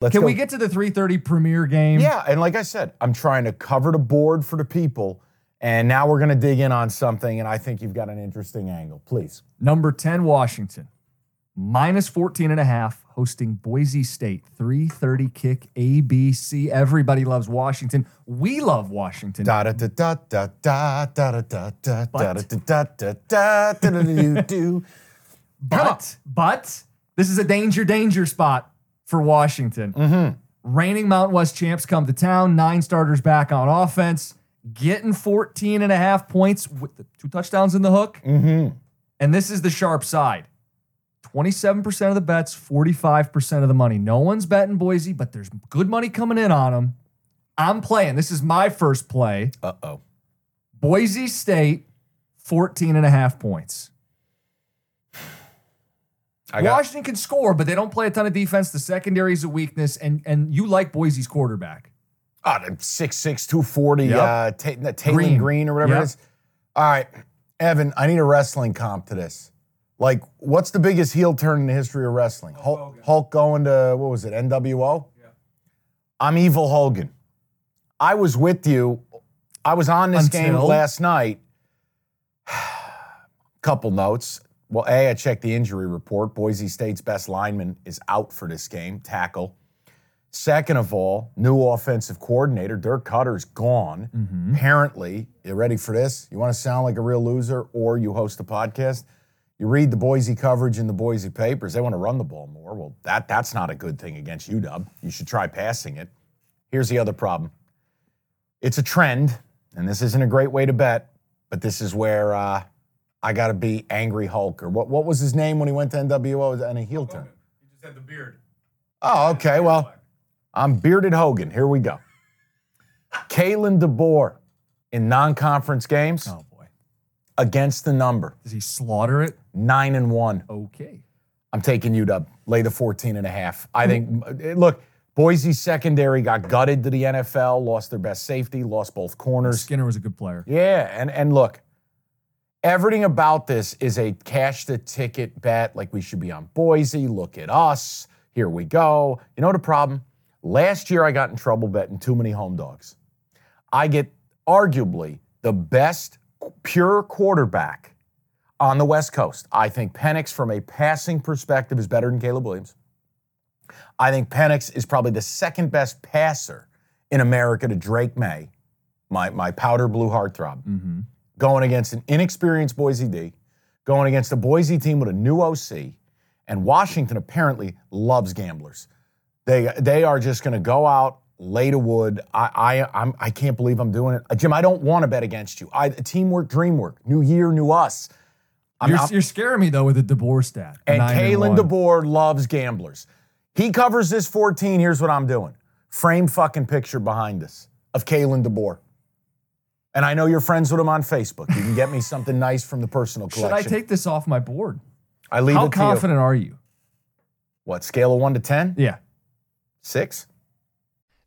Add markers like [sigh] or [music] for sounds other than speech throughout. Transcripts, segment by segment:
Let's Can go. we get to the 3:30 premiere game? Yeah, and like I said, I'm trying to cover the board for the people, and now we're going to dig in on something, and I think you've got an interesting angle. Please. Number 10 Washington. Minus 14 and a half hosting Boise State. 3:30 kick ABC. Everybody loves Washington. We love Washington. Da da da da da da da da da da da da da da da da da. But but this is a danger danger spot for Washington. Mm-hmm. Reigning Mountain West champs come to town. Nine starters back on offense. Getting 14 and a half points with the two touchdowns in the hook. Mm-hmm. And this is the sharp side. 27% of the bets, 45% of the money. No one's betting Boise, but there's good money coming in on them. I'm playing. This is my first play. Uh oh. Boise State, 14 and a half points. I. Washington can score, but they don't play a ton of defense. The secondary is a weakness, and and you like Boise's quarterback. Oh, the 6'6", 240, Yep. uh, that Taylor Green. Green. or whatever Yep. it is. All right, Evan, I need a wrestling comp to this. Like, what's the biggest heel turn in the history of wrestling? Hulk, Hulk going to, what was it, NWO? I'm Evil Hogan. I was with you. I was on this game last night. [sighs] Couple notes. Well, A, I checked the injury report. Boise State's best lineman is out for this game, tackle. Second of all, new offensive coordinator, Dirk Koetter's gone. Mm-hmm. Apparently, you ready for this? You want to sound like a real loser or you host a podcast? You read the Boise coverage in the Boise papers, they want to run the ball more. Well, that, that's not a good thing against UW. You should try passing it. Here's the other problem it's a trend, and this isn't a great way to bet, but this is where uh, I got to be Angry Hulk. Or what, what was his name when he went to NWO and a heel turn? He just had the beard. Oh, okay. Well, I'm Bearded Hogan. Here we go. Kalen DeBoer in non-conference games Oh boy, against the number does he slaughter it? nine and one. Okay. I'm taking UW. Lay the 14 and a half. I think. Eh, look, Boise secondary got gutted to the NFL. Lost their best safety. Lost both corners. Skinner was a good player. Yeah, and and look, everything about this is a cash the ticket bet. Like we should be on Boise. Look at us. Here we go. You know the problem? Last year I got in trouble betting too many home dogs. I get arguably the best pure quarterback on the West Coast. I think Penix, from a passing perspective, is better than Caleb Williams. I think Penix is probably the second best passer in America to Drake Maye, my, my powder blue heartthrob, Mm-hmm. Going against an inexperienced Boise D, going against a Boise team with a new OC, and Washington apparently loves gamblers. They they are just going to go out, lay to wood. I I I'm, I can't believe I'm doing it, Jim. I don't want to bet against you. I teamwork, dreamwork, new year, new us. You're, you're scaring me though with the DeBoer stat. and Kalen. DeBoer loves gamblers. He covers this 14. Here's what I'm doing. Frame fucking picture behind us of Kalen DeBoer. And I know you're friends with him on Facebook. You can get me something nice from the personal collection. Should. I take this off my board? I leave How it to you. confident are you? What, scale of one to 10? Yeah. Six?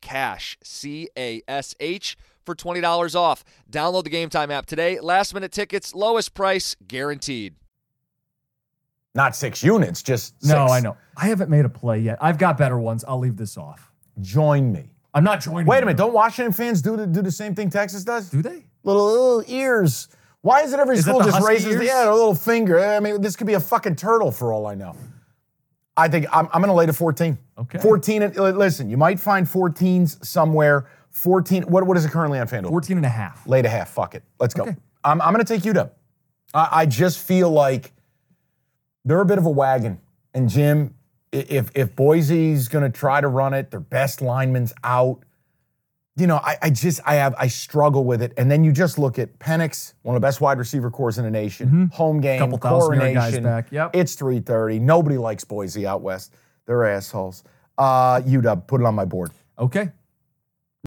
CASH, C A S H, for $20 off. Download the Game Time app today. Last minute tickets, lowest price guaranteed. Not six units, just No. I know. I haven't made a play yet. I've got better ones. I'll leave this off. Join me. I'm not joining. Wait a you. minute. Don't Washington fans do the, do the same thing Texas does? Do they? Little, little ears. Why is it every Is school just husky raises the, yeah, a little finger? I mean, this could be a fucking turtle for all I know. I think I'm, I'm going to lay to 14. Okay. 14. and- Listen, you might find 14s somewhere. 14. What, what is it currently on FanDuel? 14 and a half. Lay to half. Fuck it. Let's go. Okay. I'm, I'm going to take you to. I, I just feel like they're a bit of a wagon. And Jim, if if Boise's going to try to run it, their best lineman's out. You know, I, I just I have I struggle with it. And then you just look at Penix, one of the best wide receiver cores in the nation. Home game, Mm-hmm. Couple thousand guys back, yep. It's 3:30. Nobody likes Boise out west. They're assholes. Uh, UW, put it on my board. Okay.